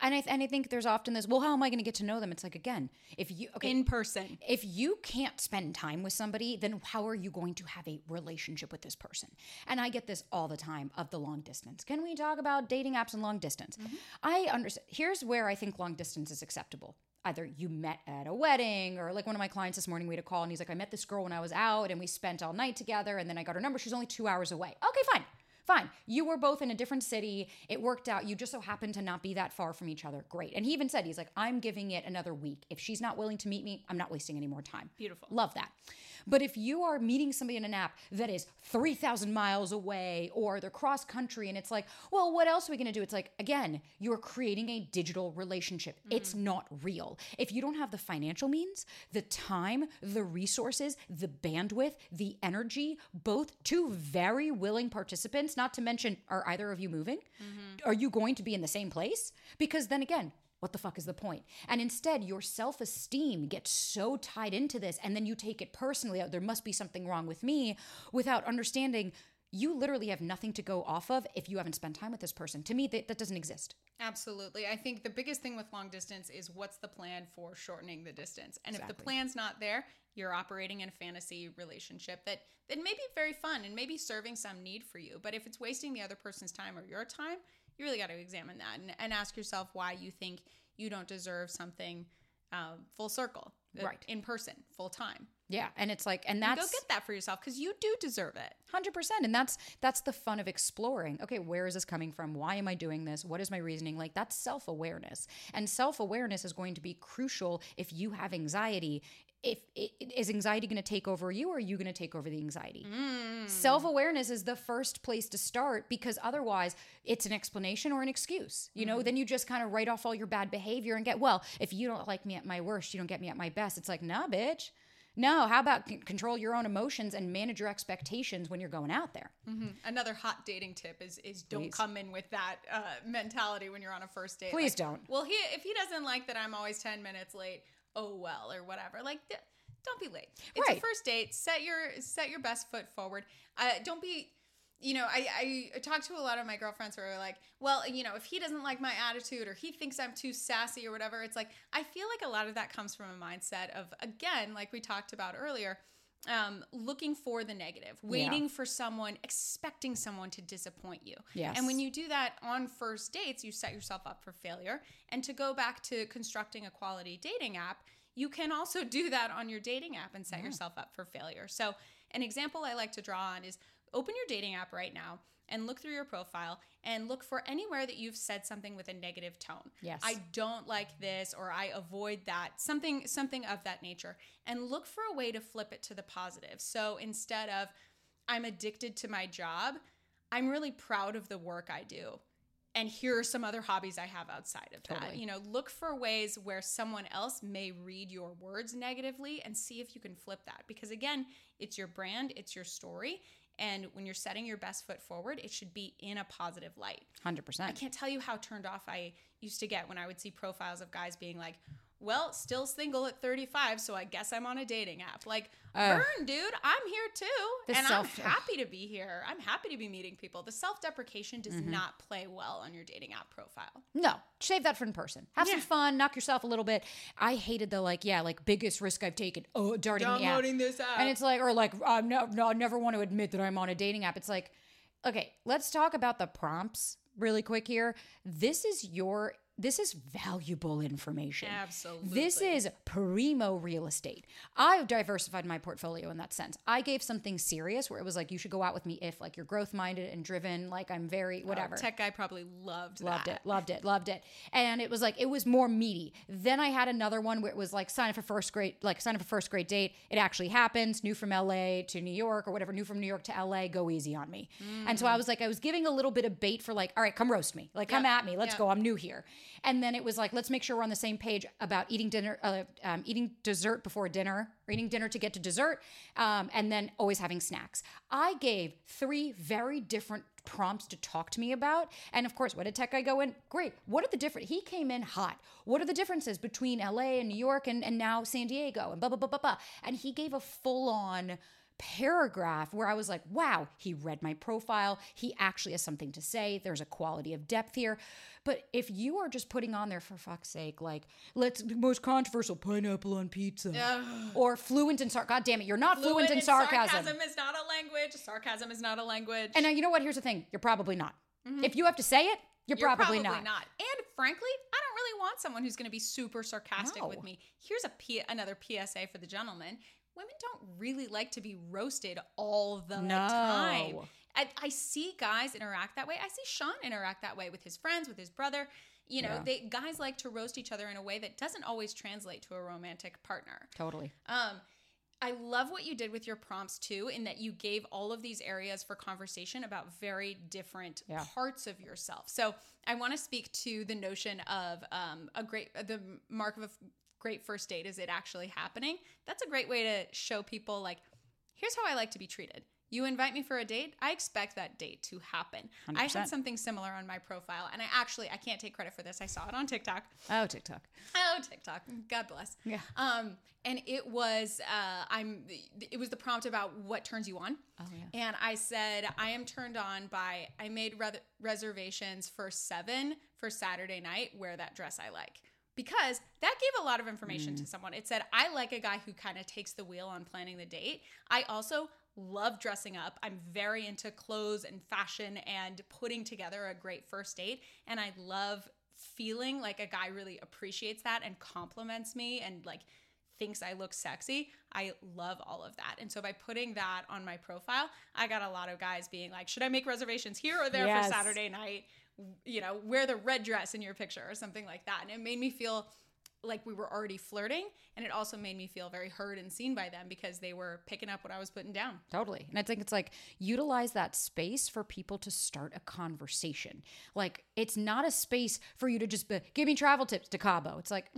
Speaker 1: And I, and I think there's often this, well, how am I going to get to know them? It's like, again, if you, okay,
Speaker 2: in person.
Speaker 1: if you can't spend time with somebody, then how are you going to have a relationship with this person? And I get this all the time of the long distance. Can we talk about dating apps and long distance? Mm-hmm. I understand. Here's where I think long distance is acceptable. Either you met at a wedding, or like one of my clients this morning, we had a call and he's like, I met this girl when I was out and we spent all night together and then I got her number. She's only two hours away. Okay, fine. Fine. You were both in a different city. It worked out. You just so happened to not be that far from each other. Great. And he even said, he's like, I'm giving it another week. If she's not willing to meet me, I'm not wasting any more time.
Speaker 2: Beautiful.
Speaker 1: Love that. But if you are meeting somebody in an app that is 3,000 miles away or they're cross country and it's like, well, what else are we going to do? It's like, again, you're creating a digital relationship. Mm-hmm. It's not real. If you don't have the financial means, the time, the resources, the bandwidth, the energy, both two very willing participants, not to mention, are either of you moving? Mm-hmm. Are you going to be in the same place? Because then again, what the fuck is the point? And instead, your self esteem gets so tied into this, and then you take it personally. Oh, there must be something wrong with me without understanding you literally have nothing to go off of if you haven't spent time with this person. To me, that, that doesn't exist.
Speaker 2: Absolutely. I think the biggest thing with long distance is what's the plan for shortening the distance. And if the plan's not there, you're operating in a fantasy relationship that that may be very fun and maybe serving some need for you. But if it's wasting the other person's time or your time, you really got to examine that and, and ask yourself why you think you don't deserve something um, full circle, uh,
Speaker 1: Right.
Speaker 2: in person, full time.
Speaker 1: Yeah, and it's like, and that's Go
Speaker 2: get that for yourself because you do deserve it.
Speaker 1: Hundred percent, and that's that's the fun of exploring. Okay, where is this coming from? Why am I doing this? What is my reasoning? Like that's self awareness, and self awareness is going to be crucial if you have anxiety. If is anxiety going to take over you, or are you going to take over the anxiety? Mm. Self awareness is the first place to start because otherwise, it's an explanation or an excuse. You know, mm-hmm. then you just kind of write off all your bad behavior and get well. If you don't like me at my worst, you don't get me at my best. It's like, nah, bitch. No, how about c- control your own emotions and manage your expectations when you're going out there?
Speaker 2: Another hot dating tip is is don't
Speaker 1: Please.
Speaker 2: come in with that uh, mentality when you're on a first date.
Speaker 1: Please
Speaker 2: Like,
Speaker 1: don't.
Speaker 2: Well, he if he doesn't like that I'm always ten minutes late, oh well, or whatever. Like, d- don't be late. It's
Speaker 1: Right.
Speaker 2: a first date. Set your set your best foot forward. Uh, don't be. You know, I, I talk to a lot of my girlfriends who are like, well, you know, if he doesn't like my attitude or he thinks I'm too sassy or whatever, it's like, I feel like a lot of that comes from a mindset of, again, like we talked about earlier, um, looking for the negative, waiting for someone, expecting someone to disappoint you.
Speaker 1: Yes.
Speaker 2: And when you do that on first dates, you set yourself up for failure. And to go back to constructing a quality dating app, you can also do that on your dating app and set yourself up for failure. So, an example I like to draw on is open your dating app right now and look through your profile and look for anywhere that you've said something with a negative tone.
Speaker 1: Yes.
Speaker 2: I don't like this or I avoid that. Something something of that nature. And look for a way to flip it to the positive. So instead of I'm addicted to my job, I'm really proud of the work I do. And here are some other hobbies I have outside of that. You know, look for ways where someone else may read your words negatively and see if you can flip that. Because again, it's your brand, it's your story. And when you're setting your best foot forward, it should be in a positive light.
Speaker 1: 100%.
Speaker 2: I can't tell you how turned off I used to get when I would see profiles of guys being like, well, still single at 35, so I guess I'm on a dating app. Like, burn, dude, I'm here too. And
Speaker 1: self-
Speaker 2: I'm happy to be here. I'm happy to be meeting people. The self deprecation does
Speaker 1: Mm-hmm.
Speaker 2: not play well on your dating app profile.
Speaker 1: No, save that for in person. Have some fun, knock yourself a little bit. I hated the like, yeah, like biggest risk I've taken. Oh, darting the app.
Speaker 2: Downloading this app.
Speaker 1: and it's like, or like, um, no, no, I never want to admit that I'm on a dating app. It's like, okay, let's talk about the prompts really quick here. This is your. This is valuable information.
Speaker 2: Absolutely.
Speaker 1: This is primo real estate. I've diversified my portfolio in that sense. I gave something serious where it was like, you should go out with me if like you're growth minded and driven, like I'm very oh, whatever.
Speaker 2: Tech guy probably loved
Speaker 1: Loved
Speaker 2: that.
Speaker 1: it, loved it, loved it. And it was like it was more meaty. Then I had another one where it was like sign up for first grade, like sign up for first grade date. It actually happens. New from LA to New York or whatever. New from New York to LA. Go easy on me. And so I mm. was like, I was giving a little bit of bait for like, all right, come roast me, like come at me, let's
Speaker 2: yeah.
Speaker 1: go. I'm new here. And then it was like, let's make sure we're on the same page about eating dinner, uh, um, eating dessert before dinner, or eating dinner to get to dessert, um, and then always having snacks. I gave three very different prompts to talk to me about. And of course, what did tech guy go in? Great. What are the different? He came in hot. What are the differences between LA and New York and, and now San Diego and blah, blah, blah, blah, blah. And he gave a full on paragraph where I was like, wow, he read my profile. He actually has something to say. There's a quality of depth here. But if you are just putting on there for fuck's sake, like, let's the most controversial pineapple on pizza or fluent in sarcasm. God damn it, you're not fluent, in sarcasm.
Speaker 2: Sarcasm is not a language. Sarcasm is not a language.
Speaker 1: And now, you know what? Here's the thing you're probably not. Mm-hmm. If you have to say it, you're,
Speaker 2: You're
Speaker 1: probably,
Speaker 2: not.
Speaker 1: not.
Speaker 2: And frankly, I don't really want someone who's going to be super sarcastic
Speaker 1: No.
Speaker 2: with me. Here's a P- another PSA for the gentleman. Women don't really like to be roasted all the
Speaker 1: No.
Speaker 2: time. I, I see guys interact that way. I see Sean interact that way with his friends, with his brother. You know,
Speaker 1: Yeah.
Speaker 2: they guys like to roast each other in a way that doesn't always translate to a romantic partner.
Speaker 1: Totally.
Speaker 2: Um, I love what you did with your prompts too, in that you gave all of these areas for conversation about very different
Speaker 1: Yeah.
Speaker 2: parts of yourself. So I want to speak to the notion of um, a great, the mark of great first date is it actually happening. That's a great way to show people like, here's how I like to be treated. You invite me for a date, I expect that date to happen. I
Speaker 1: 100%.
Speaker 2: had something similar on my profile, and I actually I can't take credit for this. I saw it on TikTok.
Speaker 1: Oh, TikTok.
Speaker 2: Oh, TikTok. God bless.
Speaker 1: Yeah.
Speaker 2: Um, and it was uh, I'm. It was the prompt about what turns you on.
Speaker 1: Oh, yeah.
Speaker 2: And I said I am turned on by. I made re- reservations for seven for Saturday night. Wear that dress I like. Because that gave a lot of information
Speaker 1: Mm.
Speaker 2: to someone. It said, I like a guy who kind of takes the wheel on planning the date. I also love dressing up. I'm very into clothes and fashion and putting together a great first date. And I love feeling like a guy really appreciates that and compliments me and like thinks I look sexy. I love all of that. And so by putting that on my profile, I got a lot of guys being like, should I make reservations here or there
Speaker 1: Yes.
Speaker 2: for Saturday night? You know, wear the red dress in your picture or something like that. And it made me feel like we were already flirting. And it also made me feel very heard and seen by them because they were picking up what I was putting down.
Speaker 1: Totally. And I think it's like utilize that space for people to start a conversation. Like it's not a space for you to just be, give me travel tips to Cabo. It's like,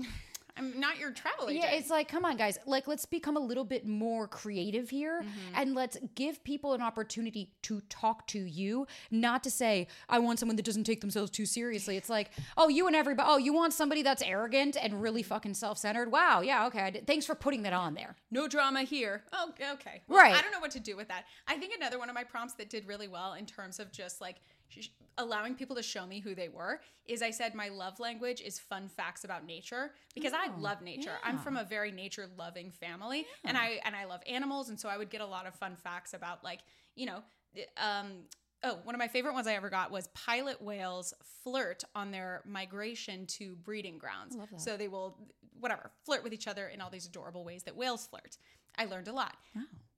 Speaker 2: I'm not your travel agent.
Speaker 1: yeah, it's like, come on, guys. Like, let's become a little bit more creative here mm-hmm. and let's give people an opportunity to talk to you, not to say, I want someone that doesn't take themselves too seriously. It's like, oh, you and everybody, oh, you want somebody that's arrogant and really mm-hmm. fucking self centered? Wow. Yeah. Okay. I did- Thanks for putting that on there.
Speaker 2: no drama here. Oh, okay.
Speaker 1: Right.
Speaker 2: I don't know what to do with that. I think another one of my prompts that did really well in terms of just like sh- allowing people to show me who they were is I said my love language is fun facts about nature because I love nature. I'm from a very nature loving family and I and I love animals and so I would get a lot of fun facts about like, you know, um Oh, one of my favorite ones I ever got was pilot whales flirt on their migration to breeding grounds. So they will, whatever, flirt with each other in all these adorable ways that whales flirt. I learned a lot.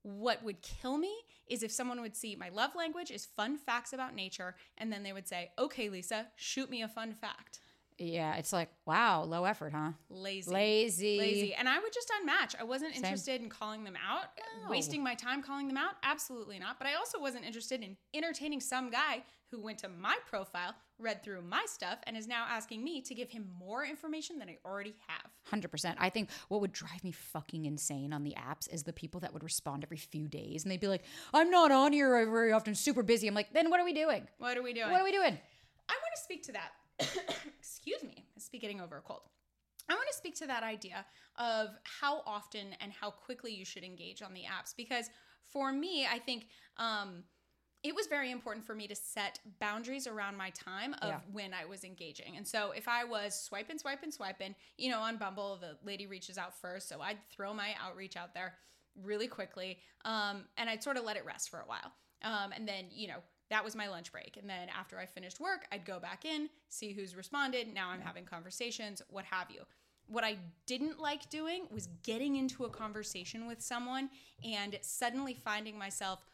Speaker 2: What would kill me is if someone would see my love language is fun facts about nature, and then they would say, okay, Lisa, shoot me a fun fact.
Speaker 1: Yeah. It's like, wow, low effort, huh?
Speaker 2: Lazy.
Speaker 1: Lazy.
Speaker 2: Lazy. And I would just unmatch. I wasn't interested in calling them out,
Speaker 1: No.
Speaker 2: wasting my time calling them out. Absolutely not. But I also wasn't interested in entertaining some guy who went to my profile, read through my stuff, and is now asking me to give him more information than I already have.
Speaker 1: 100%. I think what would drive me fucking insane on the apps is the people that would respond every few days and they'd be like, I'm not on here very often, super busy. I'm like, then what are we doing?
Speaker 2: What are we doing?
Speaker 1: What are we doing?
Speaker 2: I want to speak to that. Excuse me, I be getting over a cold. I want to speak to that idea of how often and how quickly you should engage on the apps because for me, I think um, it was very important for me to set boundaries around my time of
Speaker 1: Yeah.
Speaker 2: when I was engaging. And so if I was swiping, swiping, swiping, you know, on Bumble, the lady reaches out first. So I'd throw my outreach out there really quickly um, and I'd sort of let it rest for a while. Um, and then, you know, that was my lunch break. And then after I finished work, I'd go back in, see who's responded. Now I'm having conversations, what have you. What I didn't like doing was getting into a conversation with someone and suddenly finding myself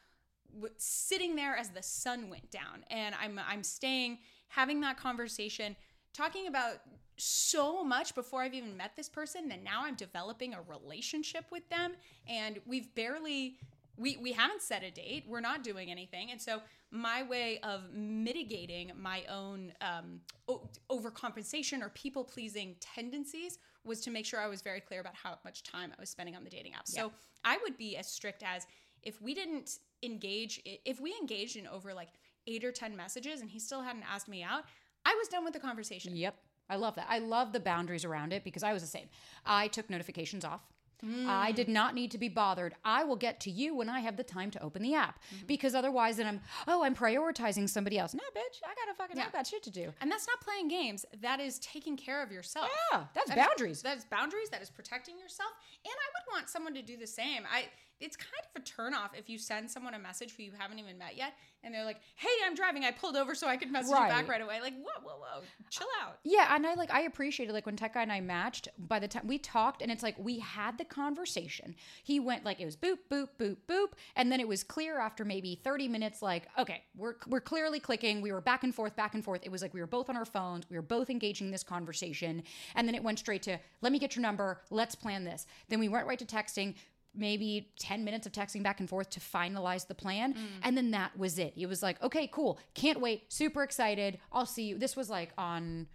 Speaker 2: w- sitting there as the sun went down and I'm I'm staying having that conversation talking about so much before I've even met this person that now I'm developing a relationship with them and we've barely we we haven't set a date. We're not doing anything, and so my way of mitigating my own um, o- overcompensation or people pleasing tendencies was to make sure I was very clear about how much time I was spending on the dating app. So I would be as strict as if we didn't engage, if we engaged in over like eight or ten messages, and he still hadn't asked me out, I was done with the conversation.
Speaker 1: Yep. I love that. I love the boundaries around it because I was the same. I took notifications off. Hmm. I did not need to be bothered. I will get to you when I have the time to open the app mm-hmm. because otherwise, then I'm, oh, I'm prioritizing somebody else. No, bitch, I gotta fucking, I got shit to do.
Speaker 2: And that's not playing games. That is taking care of yourself.
Speaker 1: Yeah, that's
Speaker 2: That is-
Speaker 1: boundaries.
Speaker 2: That is boundaries. That is protecting yourself. And I would want someone to do the same. I. It's kind of a turnoff if you send someone a message who you haven't even met yet, and they're like, "Hey, I'm driving. I pulled over so I could message you back
Speaker 1: Right.
Speaker 2: right away." Like, whoa, whoa, whoa, chill out.
Speaker 1: Yeah, and I like I appreciated like when Tech Guy and I matched. By the time we talked, and it's like we had the conversation. He went like it was boop boop boop boop, and then it was clear after maybe thirty minutes. Like okay, we're we're clearly clicking. We were back and forth, back and forth. It was like we were both on our phones. We were both engaging in this conversation, and then it went straight to let me get your number. Let's plan this. Then we went right to texting. Maybe 10 minutes of texting back and forth to finalize the plan. Mm. And then that was it. It was like, okay, cool. Can't wait. Super excited. I'll see you. This was like on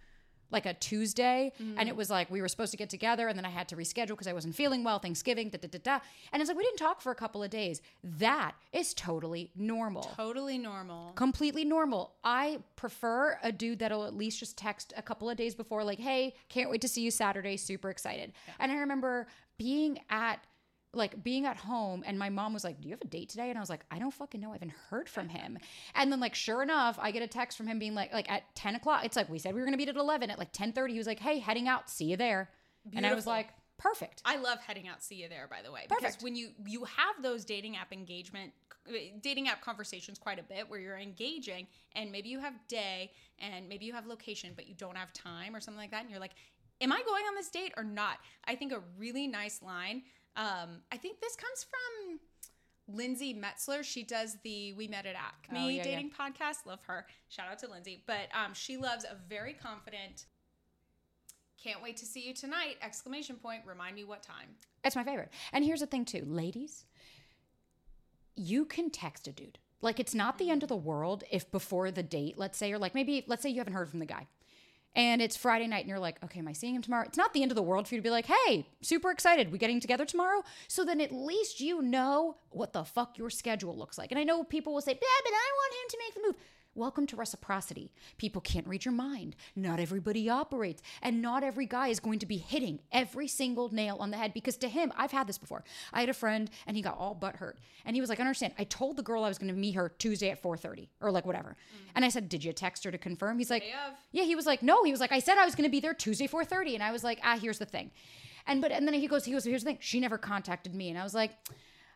Speaker 1: like a Tuesday, mm-hmm. and it was like we were supposed to get together, and then I had to reschedule because I wasn't feeling well. Thanksgiving, da da da da, and it's like we didn't talk for a couple of days. That is totally normal,
Speaker 2: Totally normal.
Speaker 1: completely normal. I prefer a dude that'll at least just text a couple of days before, like, "Hey, can't wait to see you Saturday. Super excited." And I remember being at like being at home and my mom was like do you have a date today and i was like i don't fucking know i haven't heard from him and then like sure enough i get a text from him being like like at 10 o'clock it's like we said we were gonna meet at 11 at like 10.30 he was like hey heading out see you there Beautiful. and i was like perfect
Speaker 2: I love heading out. See you there, by the way, because
Speaker 1: Perfect.
Speaker 2: when you you have those dating app engagement, eh, dating app conversations quite a bit, where you're engaging, and maybe you have day, and maybe you have location, but you don't have time or something like that, and you're like, "Am I going on this date or not?" I think a really nice line. Um, I think this comes from Lindsey Metselaar. She does the We Met at Acme
Speaker 1: Oh, yeah, yeah.
Speaker 2: dating podcast. Love her. Shout out to Lindsey. But um, she loves a very confident. Can't wait to see you tonight! Exclamation point. Remind me what time.
Speaker 1: It's my favorite. And here's the thing, too, ladies, you can text a dude. Like, it's not the end of the world if before the date, let's say, or like maybe, let's say you haven't heard from the guy and it's Friday night and you're like, okay, am I seeing him tomorrow? It's not the end of the world for you to be like, hey, super excited. We getting together tomorrow? So then at least you know what the fuck your schedule looks like. And I know people will say, yeah, but I want him to make the move. Welcome to reciprocity. People can't read your mind. Not everybody operates. And not every guy is going to be hitting every single nail on the head because to him, I've had this before. I had a friend and he got all butt hurt. And he was like, I understand. I told the girl I was going to meet her Tuesday at 4.30 or like whatever. And I said, did you text her to confirm? He's like, yeah, he was like, no, he was like, I said I was going to be there Tuesday 4:30, and I was like, ah, here's the thing, and but and then he goes, he goes, here's the thing, she never contacted me, and I was like,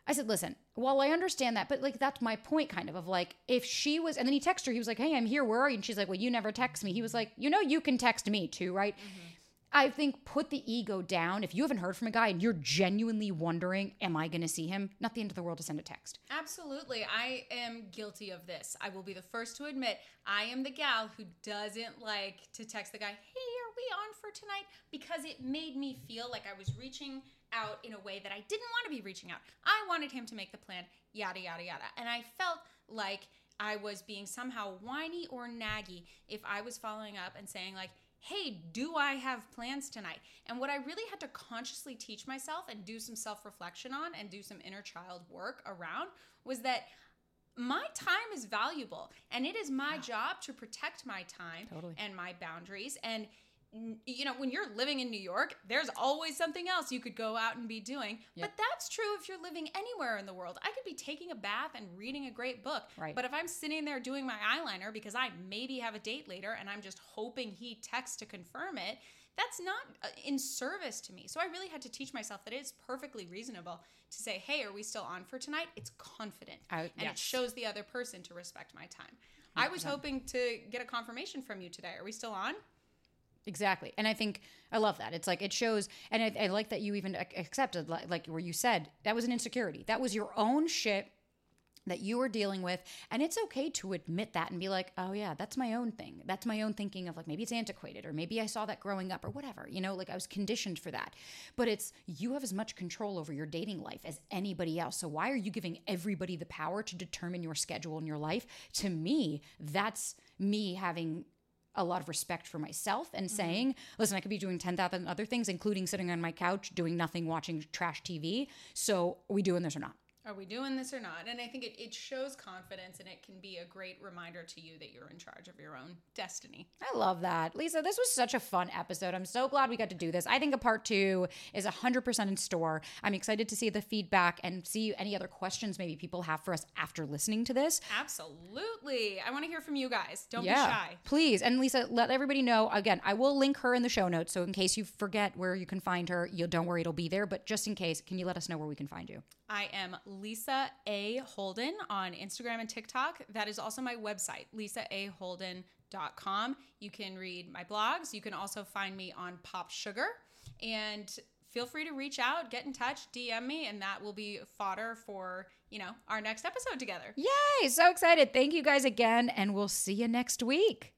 Speaker 1: I said, listen, well, I understand that, but like that's my point, kind of, of like if she was, and then he texted her, he was like, hey, I'm here, where are you? And she's like, well, you never text me. He was like, you know, you can text me too, right? Mm-hmm. I think put the ego down. If you haven't heard from a guy and you're genuinely wondering, am I going to see him? Not the end of the world to send a text.
Speaker 2: Absolutely. I am guilty of this. I will be the first to admit I am the gal who doesn't like to text the guy, hey, are we on for tonight? Because it made me feel like I was reaching out in a way that I didn't want to be reaching out. I wanted him to make the plan, yada, yada, yada. And I felt like I was being somehow whiny or naggy if I was following up and saying, like, hey, do I have plans tonight? And what I really had to consciously teach myself and do some self reflection on and do some inner child work around was that my time is valuable and it is my job to protect my time
Speaker 1: Totally.
Speaker 2: and my boundaries. And, you know, when you're living in New York, there's always something else you could go out and be doing. But that's true if you're living anywhere in the world. I could be taking a bath and reading a great book.
Speaker 1: Right.
Speaker 2: But if I'm sitting there doing my eyeliner because I maybe have a date later and I'm just hoping he texts to confirm it, that's not uh, in service to me. So I really had to teach myself that it's perfectly reasonable to say, "Hey, are we still on for tonight?" It's confident,
Speaker 1: I-
Speaker 2: and it shows the other person to respect my time. I was hoping to get a confirmation from you today. Are we still on?
Speaker 1: Exactly. And I think I love that. It's like it shows, and I, I like that you even accepted, like, like where you said that was an insecurity. That was your own shit that you were dealing with and it's okay to admit that and be like oh yeah that's my own thing that's my own thinking of like maybe it's antiquated or maybe i saw that growing up or whatever you know like i was conditioned for that but it's you have as much control over your dating life as anybody else so why are you giving everybody the power to determine your schedule in your life to me that's me having a lot of respect for myself and mm-hmm. saying, listen, I could be doing 10,000 other things, including sitting on my couch, doing nothing, watching trash TV. So, are we doing this or not?
Speaker 2: Are we doing this or not? And I think it, it shows confidence and it can be a great reminder to you that you're in charge of your own destiny.
Speaker 1: I love that. Lisa, this was such a fun episode. I'm so glad we got to do this. I think a part two is 100% in store. I'm excited to see the feedback and see any other questions maybe people have for us after listening to this.
Speaker 2: Absolutely. I want to hear from you guys. Don't
Speaker 1: yeah,
Speaker 2: be shy.
Speaker 1: Please. And Lisa, let everybody know. Again, I will link her in the show notes. So in case you forget where you can find her, you don't worry, it'll be there. But just in case, can you let us know where we can find you?
Speaker 2: I am Lisa A. Holden on Instagram and TikTok. That is also my website, lisaaholden.com. You can read my blogs. You can also find me on PopSugar. And feel free to reach out, get in touch, DM me, and that will be fodder for, you know, our next episode together.
Speaker 1: Yay! So excited. Thank you guys again. And we'll see you next week.